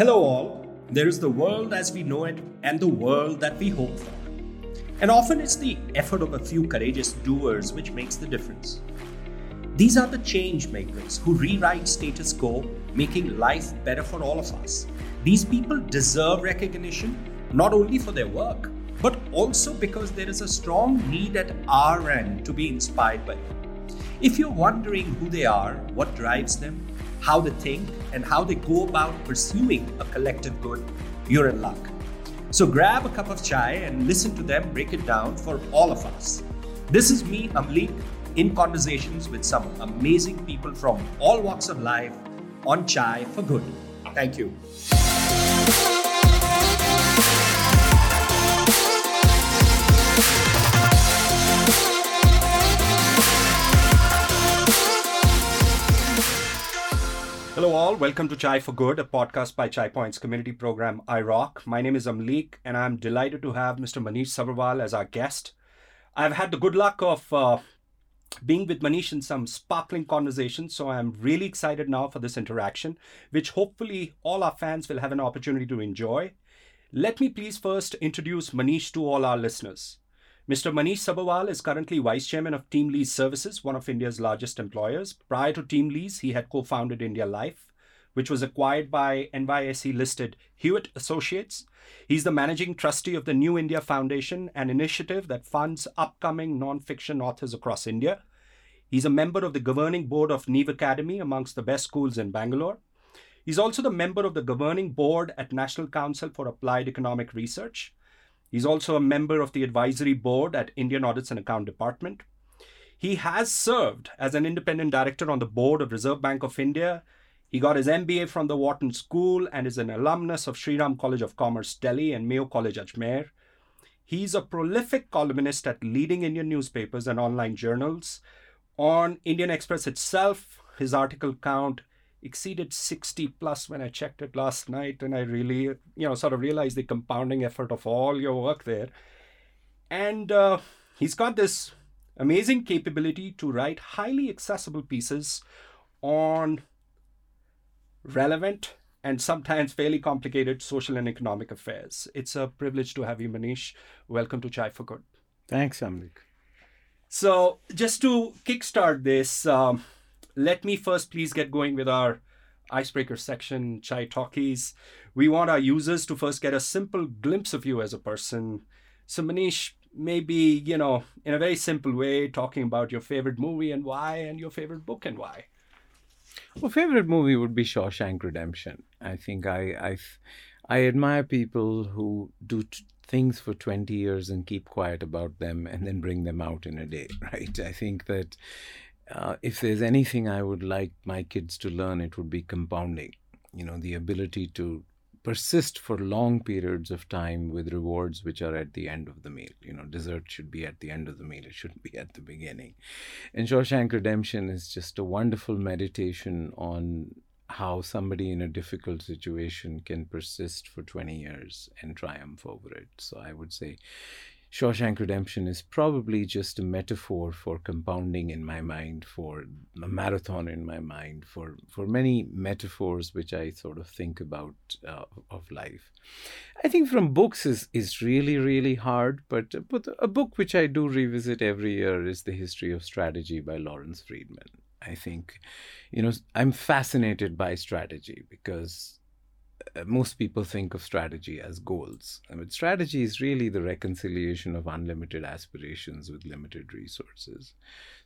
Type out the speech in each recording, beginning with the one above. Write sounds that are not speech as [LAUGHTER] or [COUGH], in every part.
Hello, all. There is the world as we know it and the world that we hope for. And often it's the effort of a few courageous doers which makes the difference. These are the change makers who rewrite status quo, making life better for all of us. These people deserve recognition not only for their work, but also because there is a strong need at our end to be inspired by them. If you're wondering who they are, what drives them, how they think, and how they go about pursuing a collective good, you're in luck. So grab a cup of chai and listen to them break it down for all of us. This is me, Amuleek, in conversations with some amazing people from all walks of life on Chai for Good. Thank you. Hello, all. Welcome to Chai for Good, a podcast by Chai Point's community program, iRock. My name is Amuleek, and I'm delighted to have Mr. Manish Sabharwal as our guest. I've had the good luck of uh, being with Manish in some sparkling conversations, so I'm really excited now for this interaction, which hopefully all our fans will have an opportunity to enjoy. Let me please first introduce Manish to all our listeners. Mr. Manish Sabharwal is currently Vice Chairman of Team TeamLease Services, one of India's largest employers. Prior to Team TeamLease, he had co founded India Life, which was acquired by NYSE listed Hewitt Associates. He's the managing trustee of the New India Foundation, an initiative that funds upcoming non-fiction authors across India. He's a member of the governing board of Neev Academy, amongst the best schools in Bangalore. He's also the member of the governing board at National Council for Applied Economic Research. He's also a member of the advisory board at Indian Audits and Account Department. He has served as an independent director on the board of Reserve Bank of India. He got his MBA from the Wharton School and is an alumnus of Shri Ram College of Commerce, Delhi, and Mayo College, Ajmer. He's a prolific columnist at leading Indian newspapers and online journals. On Indian Express itself, his article count exceeded 60 plus when I checked it last night, and I really, you know, sort of realized the compounding effort of all your work there. And uh, he's got this amazing capability to write highly accessible pieces on relevant and sometimes fairly complicated social and economic affairs. It's a privilege to have you, Manish. Welcome to Chai for Good. Thanks, Amrik. So, just to kickstart this, um, let me first please get going with our icebreaker section, Chai Talkies. We want our users to first get a simple glimpse of you as a person. So, Manish, maybe, you know, in a very simple way, talking about your favorite movie and why, and your favorite book and why. Well, favorite movie would be Shawshank Redemption. I think I I, I admire people who do t- things for 20 years and keep quiet about them and then bring them out in a day, [LAUGHS] right? I think that uh, if there's anything I would like my kids to learn, it would be compounding. You know, the ability to persist for long periods of time with rewards which are at the end of the meal. You know, dessert should be at the end of the meal, it shouldn't [LAUGHS] be at the beginning. And Shawshank Redemption is just a wonderful meditation on how somebody in a difficult situation can persist for 20 years and triumph over it. So I would say Shawshank Redemption is probably just a metaphor for compounding in my mind, for a marathon in my mind, for, for many metaphors which I sort of think about uh, of life. I think from books is, is really, really hard, but, but a book which I do revisit every year is The History of Strategy by Lawrence Freedman. I think, you know, I'm fascinated by strategy because Uh, most people think of strategy as goals. I mean, strategy is really the reconciliation of unlimited aspirations with limited resources.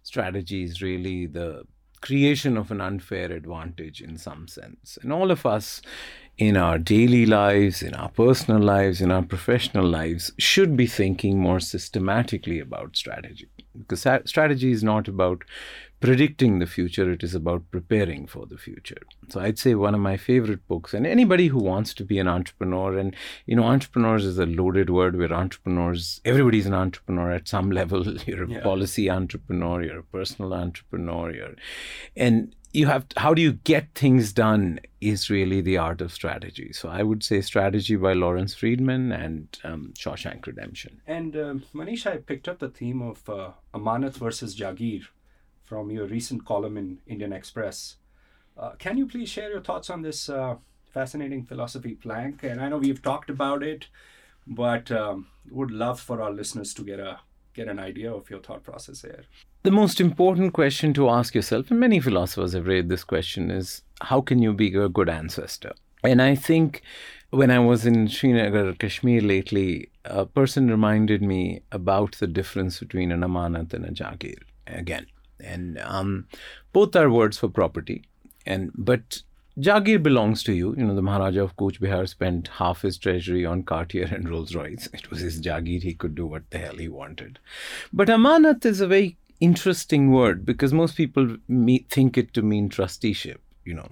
Strategy is really the creation of an unfair advantage in some sense. And all of us in our daily lives, in our personal lives, in our professional lives, should be thinking more systematically about strategy. Because strategy is not about predicting the future, it is about preparing for the future. So I'd say one of my favorite books, and anybody who wants to be an entrepreneur, and you know, entrepreneurs is a loaded word. We're entrepreneurs. Everybody's an entrepreneur at some level. [LAUGHS] You're a yeah. policy entrepreneur, you're a personal entrepreneur, you're, and you have to, how do you get things done is really the art of strategy. So I would say strategy by Lawrence Freedman and um, Shawshank Redemption. And uh, Manish, I picked up the theme of uh, Amanat versus Jagir from your recent column in Indian Express. Uh, can you please share your thoughts on this uh, fascinating philosophy plank, and I know we've talked about it, but um, would love for our listeners to get a get an idea of your thought process here. The most important question to ask yourself, and many philosophers have raised this question, is how can you be a good ancestor? And I think when I was in Srinagar, Kashmir lately, a person reminded me about the difference between an amanat and a jagir again. And um, both are words for property. And but Jagir belongs to you. You know, the Maharaja of Cooch Behar spent half his treasury on Cartier and Rolls Royce. It was his Jagir. He could do what the hell he wanted. But Amanat is a very interesting word because most people think it to mean trusteeship, you know.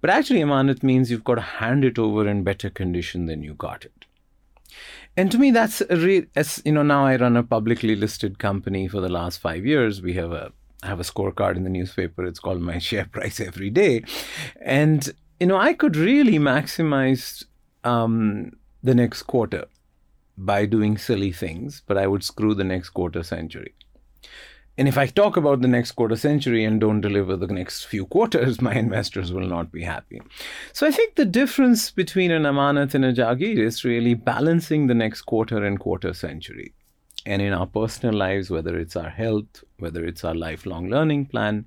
But actually, Amanat means you've got to hand it over in better condition than you got it. And to me, that's a real, as you know, now I run a publicly listed company for the last five years. We have a I have a scorecard in the newspaper. It's called my share price every day, and you know I could really maximize um, the next quarter by doing silly things, but I would screw the next quarter century. And if I talk about the next quarter century and don't deliver the next few quarters, [LAUGHS] my investors will not be happy. So I think the difference between an amanat and a jagir is really balancing the next quarter and quarter century and in our personal lives, whether it's our health, whether it's our lifelong learning plan,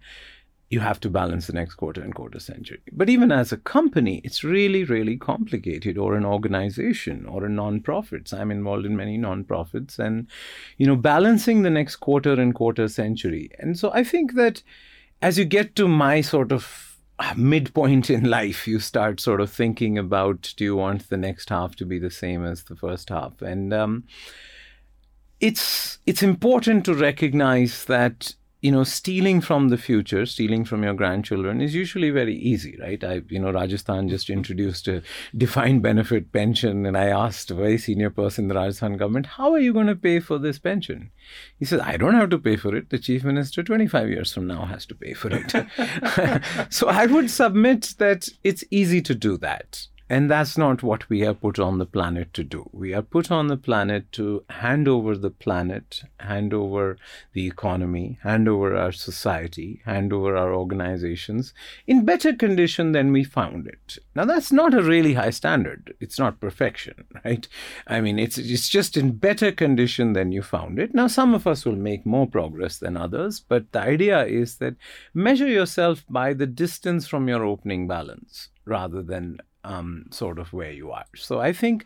you have to balance the next quarter and quarter century. But even as a company, it's really, really complicated, or an organization or a non-profit. I'm involved in many non-profits, and you know, balancing the next quarter and quarter century. And so I think that as you get to my sort of midpoint in life, you start sort of thinking about do you want the next half to be the same as the first half? And um, it's it's important to recognize that you know stealing from the future stealing from your grandchildren is usually very easy right? I you know rajasthan just introduced a defined benefit pension and i asked a very senior person in the rajasthan government how are you going to pay for this pension? He said i don't have to pay for it. The chief minister 25 years from now has to pay for it. [LAUGHS] So i would submit that it's easy to do that and that's not what we are put on the planet to do. We are put on the planet to hand over the planet, hand over the economy, hand over our society, hand over our organizations in better condition than we found it. Now, that's not a really high standard. It's not perfection, [LAUGHS] right? I mean, it's, it's just in better condition than you found it. Now, some of us will make more progress than others, but the idea is that measure yourself by the distance from your opening balance rather than um, sort of where you are. So I think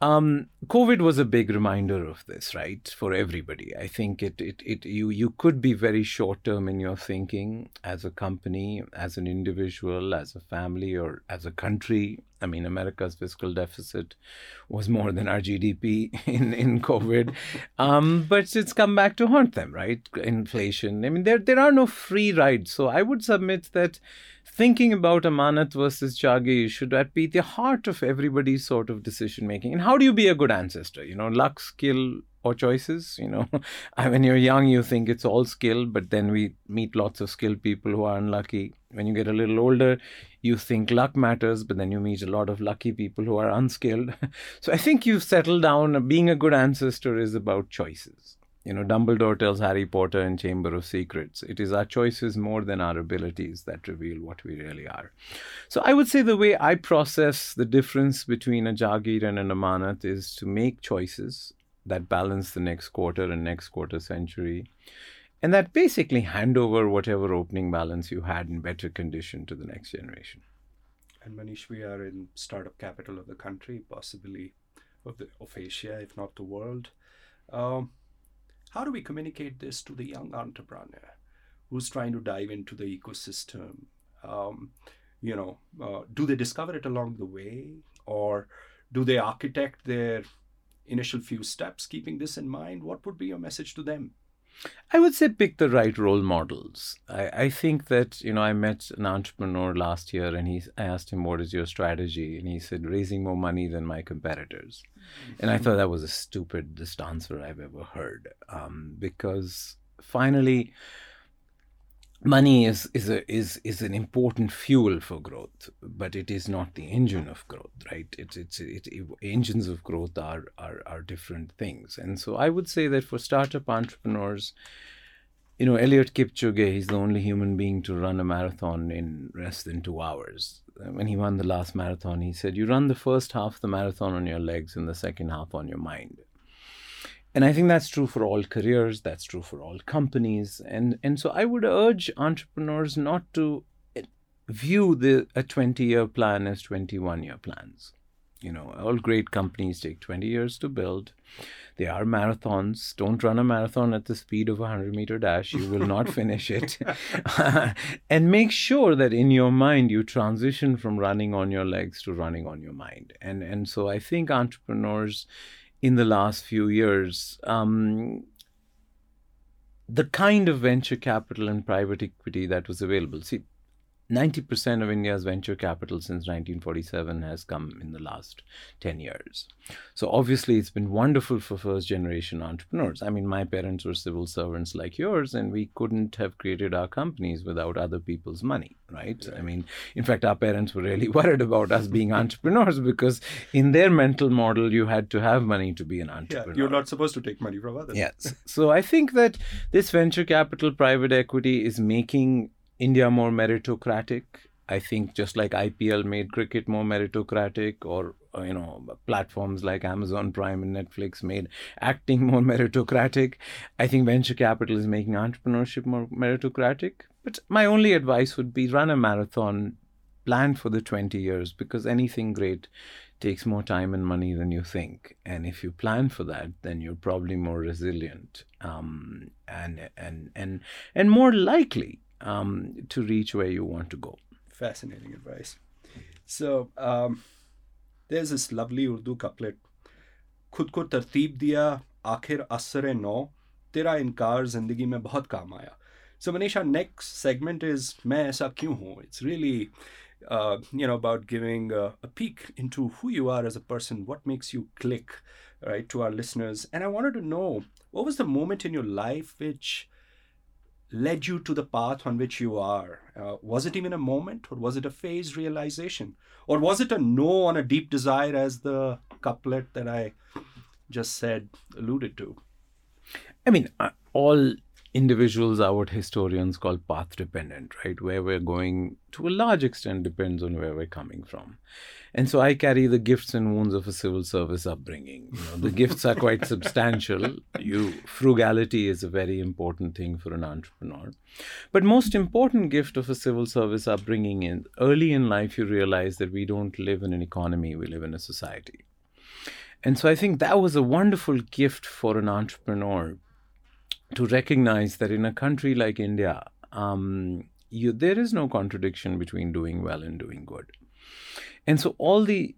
um, COVID was a big reminder of this, right, for everybody. I think it, it, it you you could be very short term in your thinking as a company, as an individual, as a family, or as a country. I mean, America's fiscal deficit was more than our GDP [LAUGHS] in, in COVID. Um, but it's come back to haunt them, right? Inflation. I mean, there, there are no free rides. So I would submit that thinking about Amanat versus Jagir should that be the heart of everybody's sort of decision making. And how do you be a good ancestor? You know, luck, skill, or choices. You know, [LAUGHS] when you're young, you think it's all skill, but then we meet lots of skilled people who are unlucky. When you get a little older, you think luck matters, but then you meet a lot of lucky people who are unskilled. [LAUGHS] so I think you've settled down. Being a good ancestor is about choices. You know, Dumbledore tells Harry Potter in Chamber of Secrets, it is our choices more than our abilities that reveal what we really are. So I would say the way I process the difference between a Jagir and an Amanat is to make choices that balance the next quarter and next quarter century, and that basically hand over whatever opening balance you had in better condition to the next generation. And Manish, we are in startup capital of the country, possibly of the of Asia, if not the world. Um, how do we communicate this to the young entrepreneur who's trying to dive into the ecosystem? Um, you know, uh, do they discover it along the way, or do they architect their initial few steps keeping this in mind? What would be your message to them? I would say pick the right role models. I, I think that, you know, I met an entrepreneur last year and he, I asked him, what is your strategy? And he said, raising more money than my competitors. Mm-hmm. And I thought that was the stupidest answer I've ever heard. Um, because finally, money is is a is is an important fuel for growth but it is not the engine of growth right it's it's it, it, engines of growth are, are are different things and so i would say that for startup entrepreneurs you know, Eliud Kipchoge, he's the only human being to run a marathon in less than two hours. When he won the last marathon, he said, You run the first half of the marathon on your legs and the second half on your mind. And I think that's true for all careers, that's true for all companies. And, and so I would urge entrepreneurs not to eh, view the, a 20 year plan as 21 year plans. You know, all great companies take 20 years to build. They are marathons. Don't run a marathon at the speed of a 100 meter dash. You will not finish it. [LAUGHS] [LAUGHS] and make sure that in your mind you transition from running on your legs to running on your mind. And, and so I think entrepreneurs in the last few years, um, the kind of venture capital and private equity that was available. See, 90% of India's venture capital since 1947 has come in the last 10 years. So, obviously, it's been wonderful for first generation entrepreneurs. I mean, my parents were civil servants like yours, and we couldn't have created our companies without other people's money, right? I mean, in fact, our parents were really [LAUGHS] worried about us being entrepreneurs because in their mental model, you had to have money to be an entrepreneur. Yeah, you're not supposed to take money from others. Yes. so, I think that this venture capital private equity is making India more meritocratic. I think just like IPL made cricket more meritocratic, or uh, you know platforms like Amazon Prime and Netflix made acting [LAUGHS] more meritocratic. I think venture capital is making entrepreneurship more meritocratic. But my only advice would be run a marathon, plan for the 20 years because anything great takes more time and money than you think. And if you plan for that, then you're probably more resilient um, and and and and more likely um, to reach where you want to go. Fascinating advice. So um, there's this lovely Urdu couplet. खुद को तरतीब दिया आखिर असर नौ तेरा इनकार जिंदगी में बहुत काम आया so Manisha, next segment is मैं ऐसा क्यों हूँ it's really uh, you know about giving uh, a peek into who you are as a person what makes you click right to our listeners and I wanted to know what was the moment in your life which led you to the path on which you are? Uh, was it even a moment, or was it a phased realization, or was it a no on a deep desire, as the couplet that I just said alluded to? I mean, all individuals are what historians call path dependent, right? Where we're going to a large extent depends on where we're coming from. And so I carry the gifts and wounds of a civil service upbringing. You know, the gifts are quite [LAUGHS] substantial. You frugality is a very important thing for an entrepreneur. But most important gift of a civil service upbringing is early in life you realize that we don't live in an economy, we live in a society. And so I think that was a wonderful gift for an entrepreneur to recognize that in a country like India, um, you, there is no contradiction between doing well and doing good. And so all the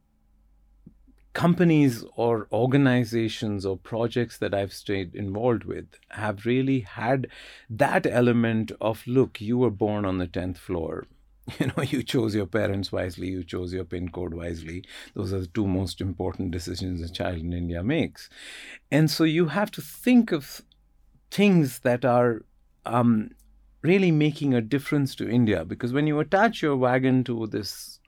companies or organizations or projects that I've stayed involved with have really had that element of look, you were born on the 10th floor. [LAUGHS] You know, you chose your parents wisely, you chose your PIN code wisely. Those are the two most important decisions a child in India makes. And so you have to think of things that are um, really making a difference to India because when you attach your wagon to this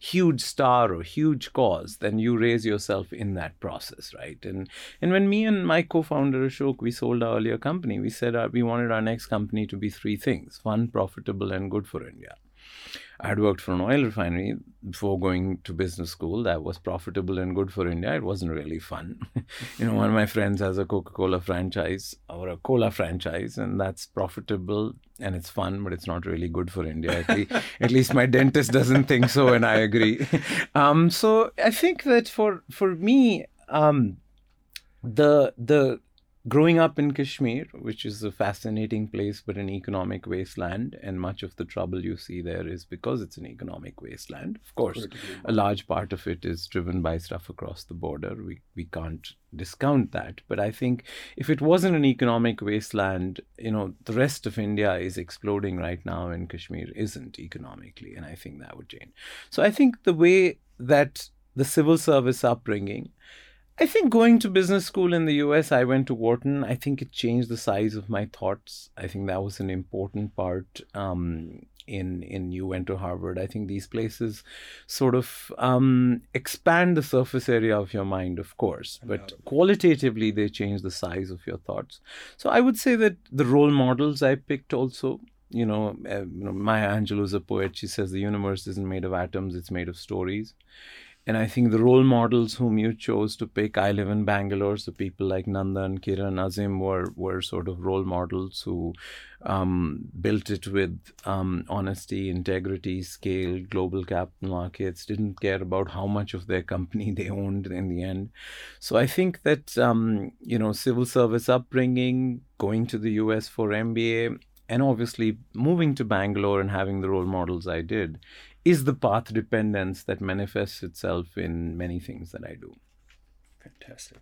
huge star or huge cause, then you raise yourself in that process, right? And and when me and my co-founder Ashok we sold our earlier company, we said uh, we wanted our next company to be three things: fun, profitable, and good for India. I had worked for an oil refinery before going to business school. That was profitable and good for India. It wasn't really fun. [LAUGHS] you know, one of my friends has a Coca Cola franchise or a cola franchise, and that's profitable and it's fun, but it's not really good for India. At, least, [LAUGHS] at least my dentist doesn't think so, and I agree. [LAUGHS] Um, so I think that for for me, um, the the growing up in Kashmir, which is a fascinating place but an economic wasteland, and much of the trouble you see there is because it's an economic wasteland. Of course, a large part of it is driven by stuff across the border. We we can't discount that. But I think if it wasn't an economic wasteland, you know, the rest of India is exploding right now, and Kashmir isn't economically, and I think that would change. So I think the way that the civil service upbringing I think going to business school in the US, I went to Wharton. I think it changed the size of my thoughts. I think that was an important part. Um, in in you went to Harvard. I think these places sort of um, expand the surface area of your mind, of course, but qualitatively they change the size of your thoughts. So I would say that the role models I picked also you know, uh, you know, Maya Angelou is a poet. She says the universe isn't made of atoms; it's made of stories. And I think the role models whom you chose to pick, I live in Bangalore, so people like Nanda and Kiran Azim were, were sort of role models who um, built it with um, honesty, integrity, scale, global capital markets, didn't care about how much of their company [LAUGHS] they owned in the end. So I think that, um, you know, civil service upbringing, going to the US for MBA, and obviously moving to Bangalore and having the role models I did is the path dependence that manifests itself in many things that I do. Fantastic.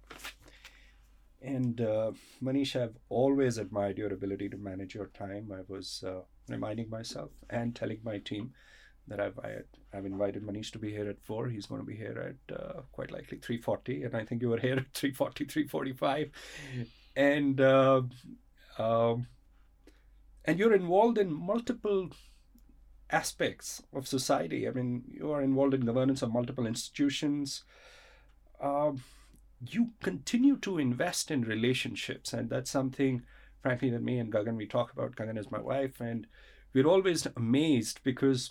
And uh, Manish, I've always admired your ability to manage your time. I was uh, reminding myself and telling my team that I've I, have i have invited Manish to be here at four. He's going to be here at uh, quite likely three forty, and I think you were here at 340, 345. and uh, um, and you're involved in multiple aspects of society. I mean, you are involved in governance of multiple institutions. Uh, you continue to invest in relationships, and that's something, frankly, that me and Gagan we talk about. Gagan is my wife, and we're always amazed because,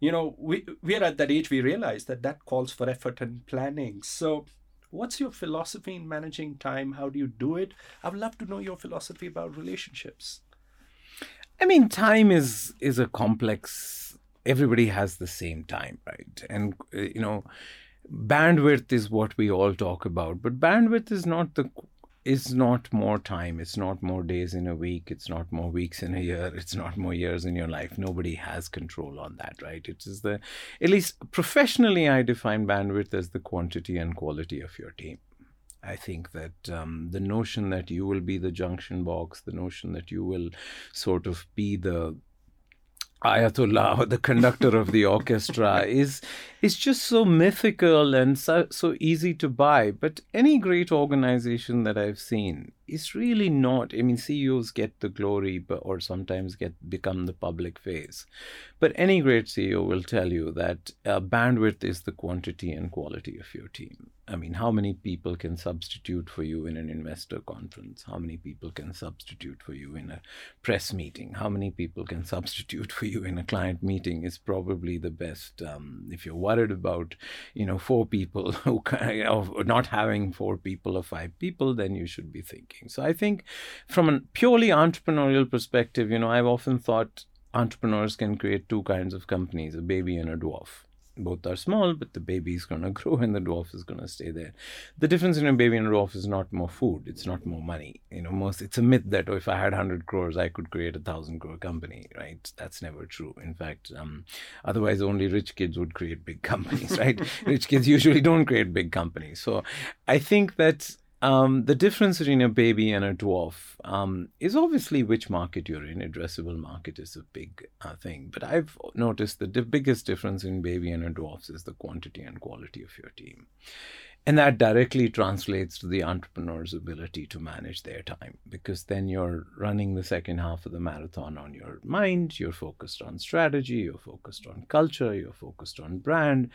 you know, we we are at that age we realize that that calls for effort and planning. So. What's your philosophy in managing time? How do you do it? I would love to know your philosophy about relationships. I mean, time is is a complex. Everybody has the same time, right? And uh, you know, bandwidth is what we all talk about, but bandwidth is not the is not more time. It's not more days in a week. It's not more weeks in a year. It's not more years in your life. Nobody has control on that, right? It is the, at least professionally, I define bandwidth as the quantity and quality of your team. I think that um, the notion that you will be the junction box, the notion that you will sort of be the Ayatollah or the conductor of the orchestra [LAUGHS] is is just so mythical and so, so easy to buy. But any great organization that I've seen is really not. I mean, CEOs get the glory, but or sometimes get become the public face. But any great CEO will tell you that uh, bandwidth is the quantity and quality of your team. I mean, how many people can substitute for you in an investor conference? How many people can substitute for you in a press meeting? How many people can substitute for you in a client meeting is probably the best. Um, if you're worried about, you know, four people [LAUGHS] who not having four people or five people, then you should be thinking. So I think from a purely entrepreneurial perspective, you know, I've often thought entrepreneurs can create two kinds of companies, a baby and a dwarf both are small, but the baby is going [LAUGHS] to grow and the dwarf is going to stay there. The difference in a baby and a dwarf is not more food; it's not more money. You know, most it's a myth that oh, if I had hundred crores, I could create a thousand crore company. Right? That's never true. In fact, um, otherwise only rich kids would create big [LAUGHS] companies. Right? rich kids usually don't create big companies. So, I think that um, the difference between a baby and a dwarf um, is obviously which market you're in. Addressable market is a big uh, thing. But I've noticed that the biggest difference in baby and a dwarf is the quantity and quality of your team. And that directly translates to the entrepreneur's ability to manage their time because then you're running the second half of the marathon on your mind. You're focused on strategy, you're focused on culture, you're focused on brand.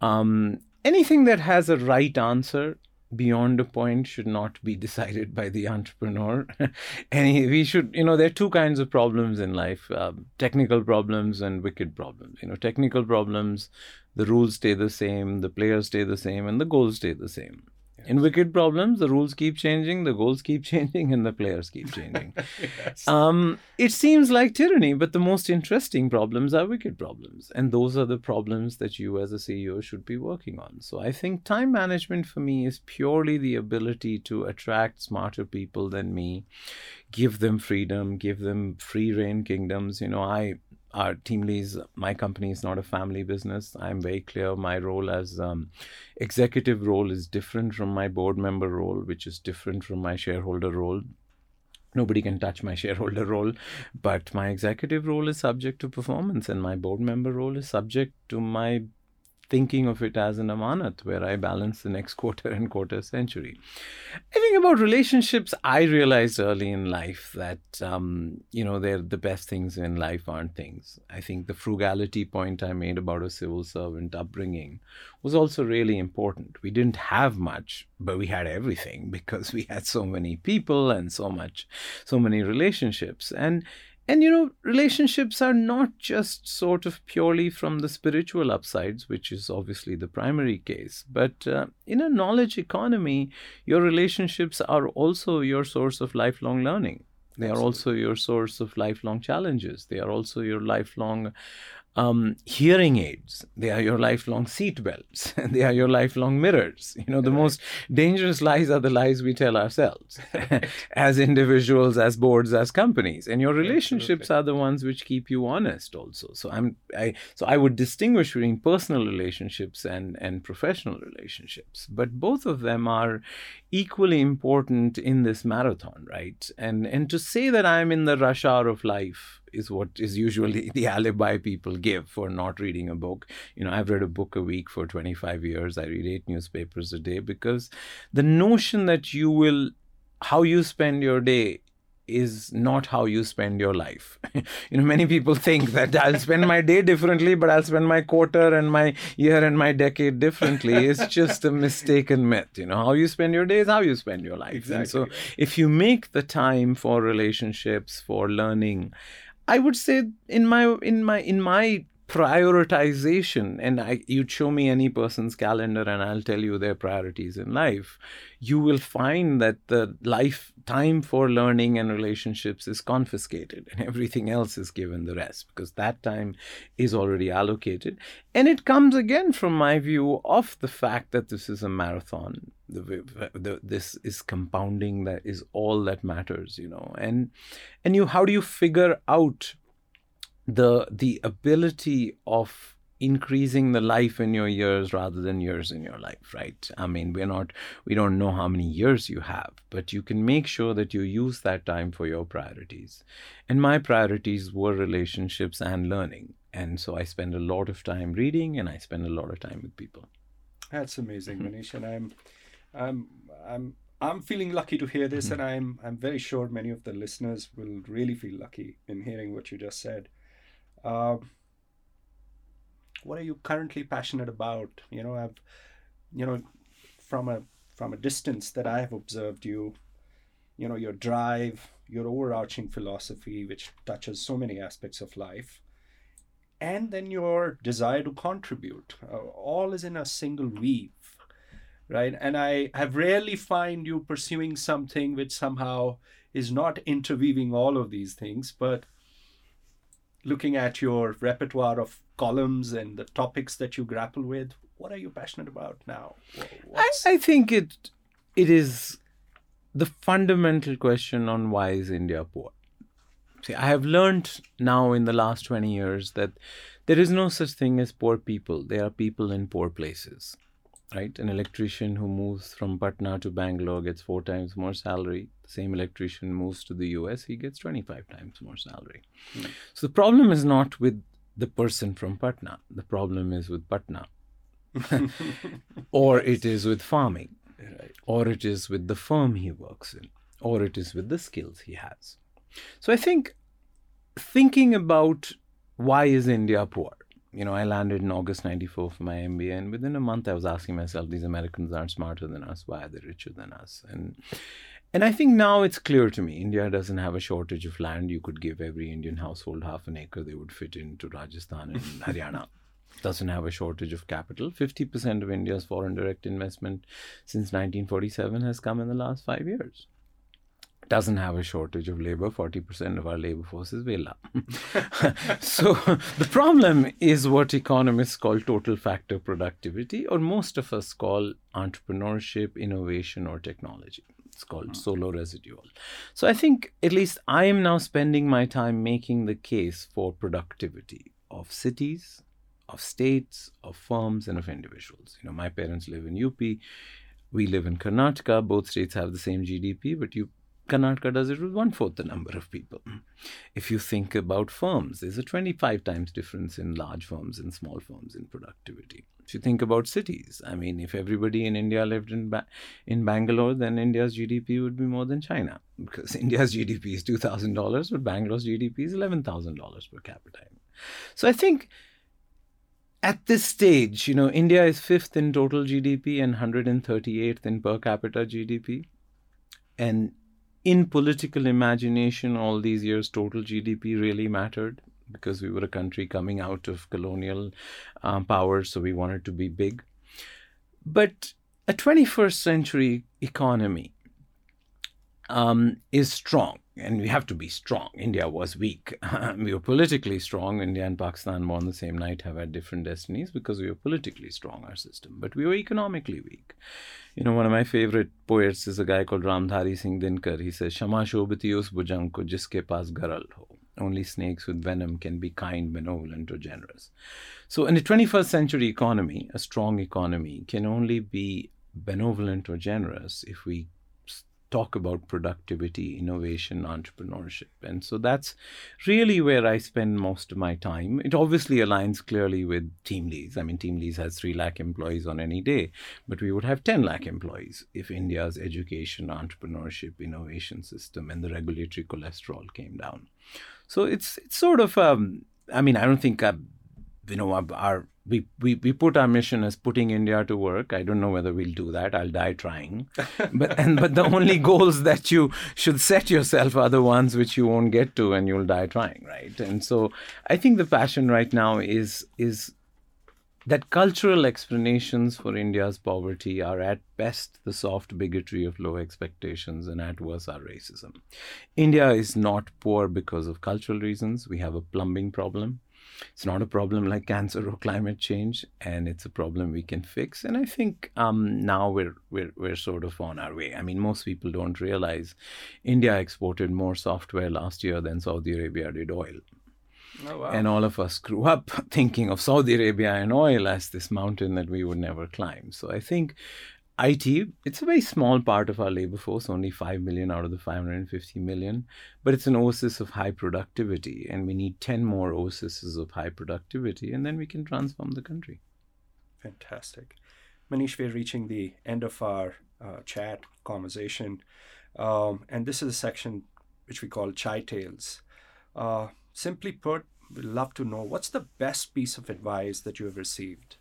Um, anything that has a right answer beyond a point should not be [LAUGHS] decided by the entrepreneur. [LAUGHS] And we should you know there are two kinds of problems in life uh, technical problems and wicked problems. You know technical problems the rules stay the same the players stay the same and the goals stay the same in wicked problems, the rules keep changing, the goals keep [LAUGHS] changing, and the players keep changing. [LAUGHS] yes. um, it seems like tyranny, but the most interesting problems are wicked problems. And those are the problems that you as a CEO should be working on. So I think time management for me is purely the ability to attract smarter people than me, give them freedom, give them free rein kingdoms. You know, I our TeamLease my company is not a family business. I'm very clear my role as um, executive role is different from my board member role which is different from my shareholder role. Nobody can touch my [LAUGHS] shareholder role but my executive role is subject to performance and my board member role is subject to my thinking of it as an amanat where I balance the next [LAUGHS] quarter and quarter century. I think about relationships, I realized early in life that, um, you know, they're the best things in life aren't things. I think the frugality point I made about a civil servant upbringing was also really important. We didn't have much, but we had everything [LAUGHS] because we had so many people and so much, so many relationships. And and you know, relationships are not just sort of purely from the spiritual upsides, which is obviously the primary case, but uh, in a knowledge economy, your relationships are also your source of lifelong learning. They Absolutely. are also your source of lifelong challenges. They are also your lifelong um, hearing aids. They are your lifelong seat belts. [LAUGHS] they are your lifelong mirrors. You know, the most dangerous lies are the lies we tell ourselves [LAUGHS] as individuals, as boards, as companies. And your relationships are the ones which keep you honest also. So I'm I so I would distinguish between personal relationships and, and professional relationships. But both of them are equally important in this marathon, right? And and to say that I'm in the rush hour of life is what is usually [LAUGHS] the alibi people give for not reading a book. You know, I've read a book a week for 25 years. I read eight newspapers a day because the notion that you will, how you spend your day is not how you spend your life. [LAUGHS] you know, many people think that I'll spend my day differently, but I'll spend my quarter and my year and my decade differently. It's just a mistaken myth. You know, how you spend your day is how you spend your life. Exactly. And so if you make the time for relationships, for learning, I would say in my in my in my prioritization. And I, you'd show me any person's calendar and i'll tell you their priorities in life. You will find that the life time for learning and relationships is confiscated and everything else is given the rest because that time is already allocated. And it comes again from my view of the fact that this is a marathon. The, the, this is compounding that is all that matters you know. And and you how do you figure out the the ability of increasing the life in your years rather than years in your life right i mean we're not we don't know how many years you have but you can make sure that you use that time for your priorities and my priorities were relationships and learning and so i spend a lot of time reading and i spend a lot of time with people that's amazing mm-hmm. manish and i'm i'm i'm I'm feeling lucky to hear this, mm-hmm. and I'm I'm very sure many of the listeners will really feel lucky in hearing what you just said. Um, what are you currently passionate about? You know, I've, you know, from a from a distance that I have observed you, you know, your drive, your overarching philosophy, which touches so many aspects of life, and then your desire to contribute. Uh, all is in a single weave, right? And I have rarely find you pursuing something which somehow is not interweaving all of these things, but looking at your repertoire of columns and the topics that you grapple with, what are you passionate about now? I, I, think it it is the fundamental question on why is India poor. See, I have learned now in the last 20 years that there is no such thing as poor people. There are people in poor places right? An electrician who moves from Patna to Bangalore gets four times more salary. The same electrician moves to the US, he gets 25 times more salary. Mm. So the problem is not with the person from Patna, the problem is with Patna. [LAUGHS] or it is with farming, right. or it is with the firm he works in, or it is with the skills he has. So I think thinking about why is India poor? you know, I landed in August 94 for my MBA, and within a month, I was asking myself, these Americans aren't smarter than us. Why are they richer than us? And and I think now it's clear to me India doesn't have a shortage of land. You could give every Indian household half an acre, they would fit into Rajasthan and [LAUGHS] Haryana. Doesn't have a shortage of capital. 50% of India's foreign direct investment since 1947 has come in the last five years doesn't have a shortage of labor. 40% of our labor force is Vela. [LAUGHS] so the problem is what economists call total factor productivity, or most of us call entrepreneurship, innovation, or technology. It's called mm. Solow residual. So I think at least I am now spending my time making the case for productivity of cities, of states, of firms, and of individuals. You know, my parents live in UP. We live in Karnataka. Both states have the same GDP, but you Karnataka does it with one fourth the number of people. If you think about firms, there's a 25 times difference in large firms and small firms in productivity. If you think about cities, I mean, if everybody in India lived in ba- in Bangalore, then India's GDP would be more than China because [LAUGHS] India's GDP is two thousand dollars, but Bangalore's GDP is eleven thousand dollars per capita. So I think at this stage, you know, India is fifth in total GDP and 138th in per capita GDP. And in political imagination, all these years, total GDP really mattered because we were a country coming out of colonial um, power, so we wanted to be big. But a 21st century economy um, is strong, and we have to be strong. India was weak. [LAUGHS] we were politically strong. India and Pakistan, on the same night, have had different destinies because we were politically strong, our system. But we were economically weak. You know, one of my favorite poets is a guy called Ramdhari Singh Dinkar. He says, Shama shobhati us bujang ko jiske paas garal ho. Only snakes with venom can be kind, benevolent, or generous. So, in a 21st century economy, a strong economy can only be benevolent or generous if we talk about productivity, innovation, entrepreneurship. And so that's really where I spend most of my time. It obviously aligns clearly with Team TeamLease. I mean, Team TeamLease has 3 lakh employees on any day, but we would have 10 lakh employees if India's education, entrepreneurship, innovation system, and the regulatory cholesterol came down. So it's it's sort of um, I mean I don't think uh, you know our we, we we put our mission as putting India to work. I don't know whether we'll do that. I'll die trying. [LAUGHS] But and but the only goals that you should set yourself are the ones which you won't get to and you'll die trying, right? And so I think the passion right now is is that cultural explanations for India's poverty are at best the soft bigotry of low expectations and at worst are racism. India is not poor because of cultural reasons. We have a plumbing problem. It's not a problem like cancer or climate change, and it's a problem we can fix. And I think um, now we're, we're we're sort of on our way. I mean, most people don't realize India exported more software last year than Saudi Arabia did oil. Oh, wow. And all of us grew up [LAUGHS] thinking of Saudi Arabia and oil as this mountain that we would never climb. So I think IT, it's a very small part of our labor force, only 5 million out of the 550 million, but it's an oasis of high productivity. And we need 10 more oases of high productivity, and then we can transform the country. Fantastic. Manish, we're reaching the end of our uh, chat conversation. Um, and this is a section which we call Chai Tales. Uh, simply put, we'd love to know what's the best piece of advice that you have received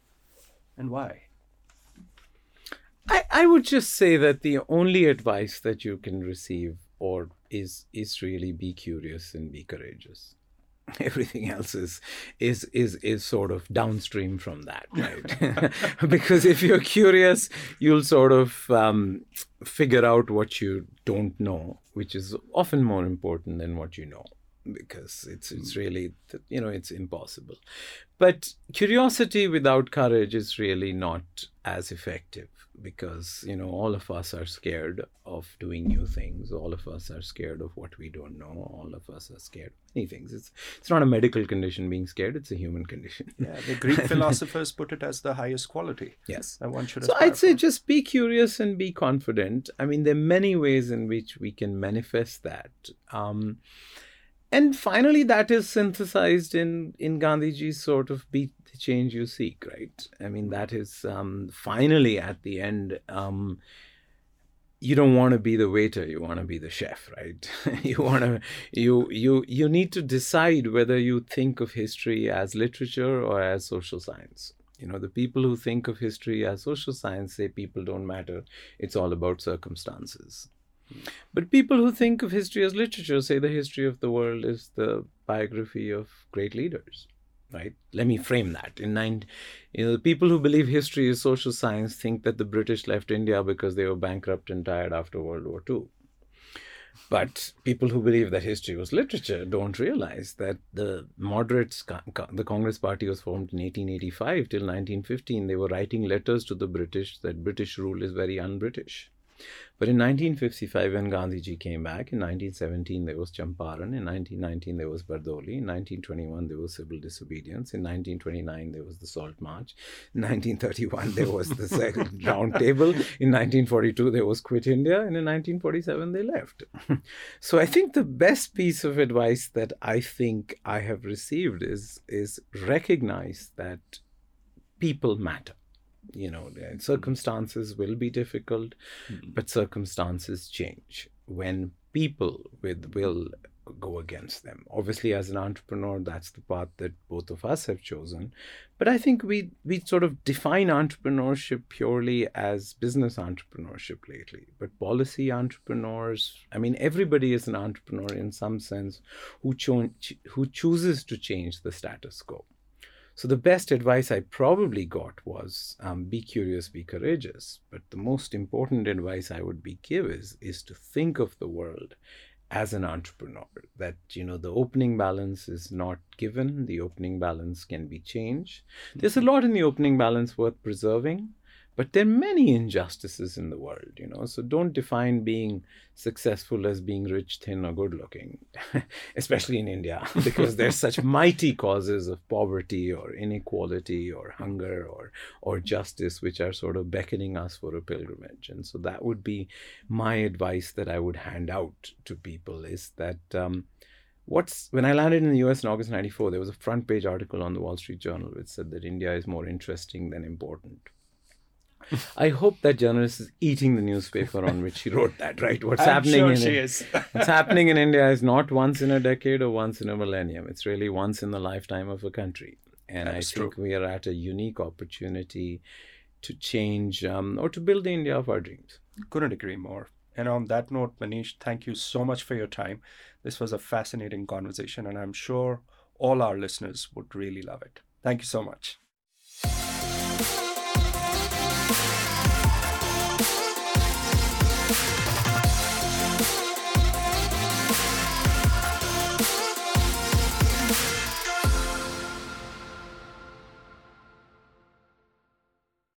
and why? I, I would just say that the only advice that you can receive or is is really be curious and be courageous. [LAUGHS] Everything else is is is is sort of downstream from that, right? [LAUGHS] because if you're curious, you'll sort of um, figure out what you don't know, which is often more important than what you know because it's it's really you know it's impossible but curiosity without courage is really not as effective because you know all of us are scared of doing new things. All of us are scared of what we don't know. All of us are scared of many things. It's it's not a medical condition being scared. It's a human condition. Yeah the greek [LAUGHS] philosophers put it as the highest quality yes. that one should so i'd say just be curious and be confident. I mean there are many ways in which we can manifest that. Um, and finally that is synthesized in in gandhiji's sort of be the change you seek right? I mean that is um, finally at the end um, you don't want to be the waiter you want to be the chef right? [LAUGHS] You want to you you you need to decide whether you think of history as literature or as social science. You know the people who think of history as social science say people don't matter it's all about circumstances but people who think of history as literature say the history of the world is the biography of great leaders. Right? Let me frame that. In nine, you know, the people who believe history is social science think that the British left India because they were bankrupt and tired after World War II. But people who believe that history was literature don't realize that the moderates, the Congress Party was formed in 1885 till 1915. They were writing letters to the British that British rule is very un British But in 1955, when Gandhiji came back, in 1917 there was Champaran, in 1919 there was Bardoli, in 1921 there was civil disobedience, in 1929 there was the Salt March, in 1931 there was the second [LAUGHS] round table, in 1942 there was Quit India, and in 1947 they left. [LAUGHS] so I think the best piece of advice that I think I have received is is recognize that people matter you know circumstances will be difficult mm-hmm. but circumstances change when people with will go against them obviously as an entrepreneur that's the path that both of us have chosen but i think we we sort of define entrepreneurship purely as business entrepreneurship lately but policy entrepreneurs i mean everybody is an entrepreneur in some sense who cho- who chooses to change the status quo so the best advice I probably got was um, be curious, be courageous. But the most important advice I would be give is is to think of the world as an entrepreneur. That you know the opening balance is not given. The opening balance can be changed. There's a lot in the opening balance worth preserving. But there are many injustices in the world, you know. So don't define being successful as being rich, thin, or good looking, [LAUGHS] especially in India, [LAUGHS] because there's such [LAUGHS] mighty causes of poverty or inequality or hunger or or justice which are sort of beckoning us for a pilgrimage. And so that would be my advice that I would hand out to people is that um, what's when I landed in the US in August 94, there was a front page article on the Wall Street Journal which said that India is more interesting than important. I hope that journalist is eating the newspaper on which she wrote that. Right? What's I'm happening? Sure in she is. [LAUGHS] what's happening in India is not once in a decade or once in a millennium. It's really once in the lifetime of a country, and I think true. we are at a unique opportunity to change um, or to build the India of our dreams. Couldn't agree more. And on that note, Manish, thank you so much for your time. This was a fascinating conversation, and I'm sure all our listeners would really love it. Thank you so much.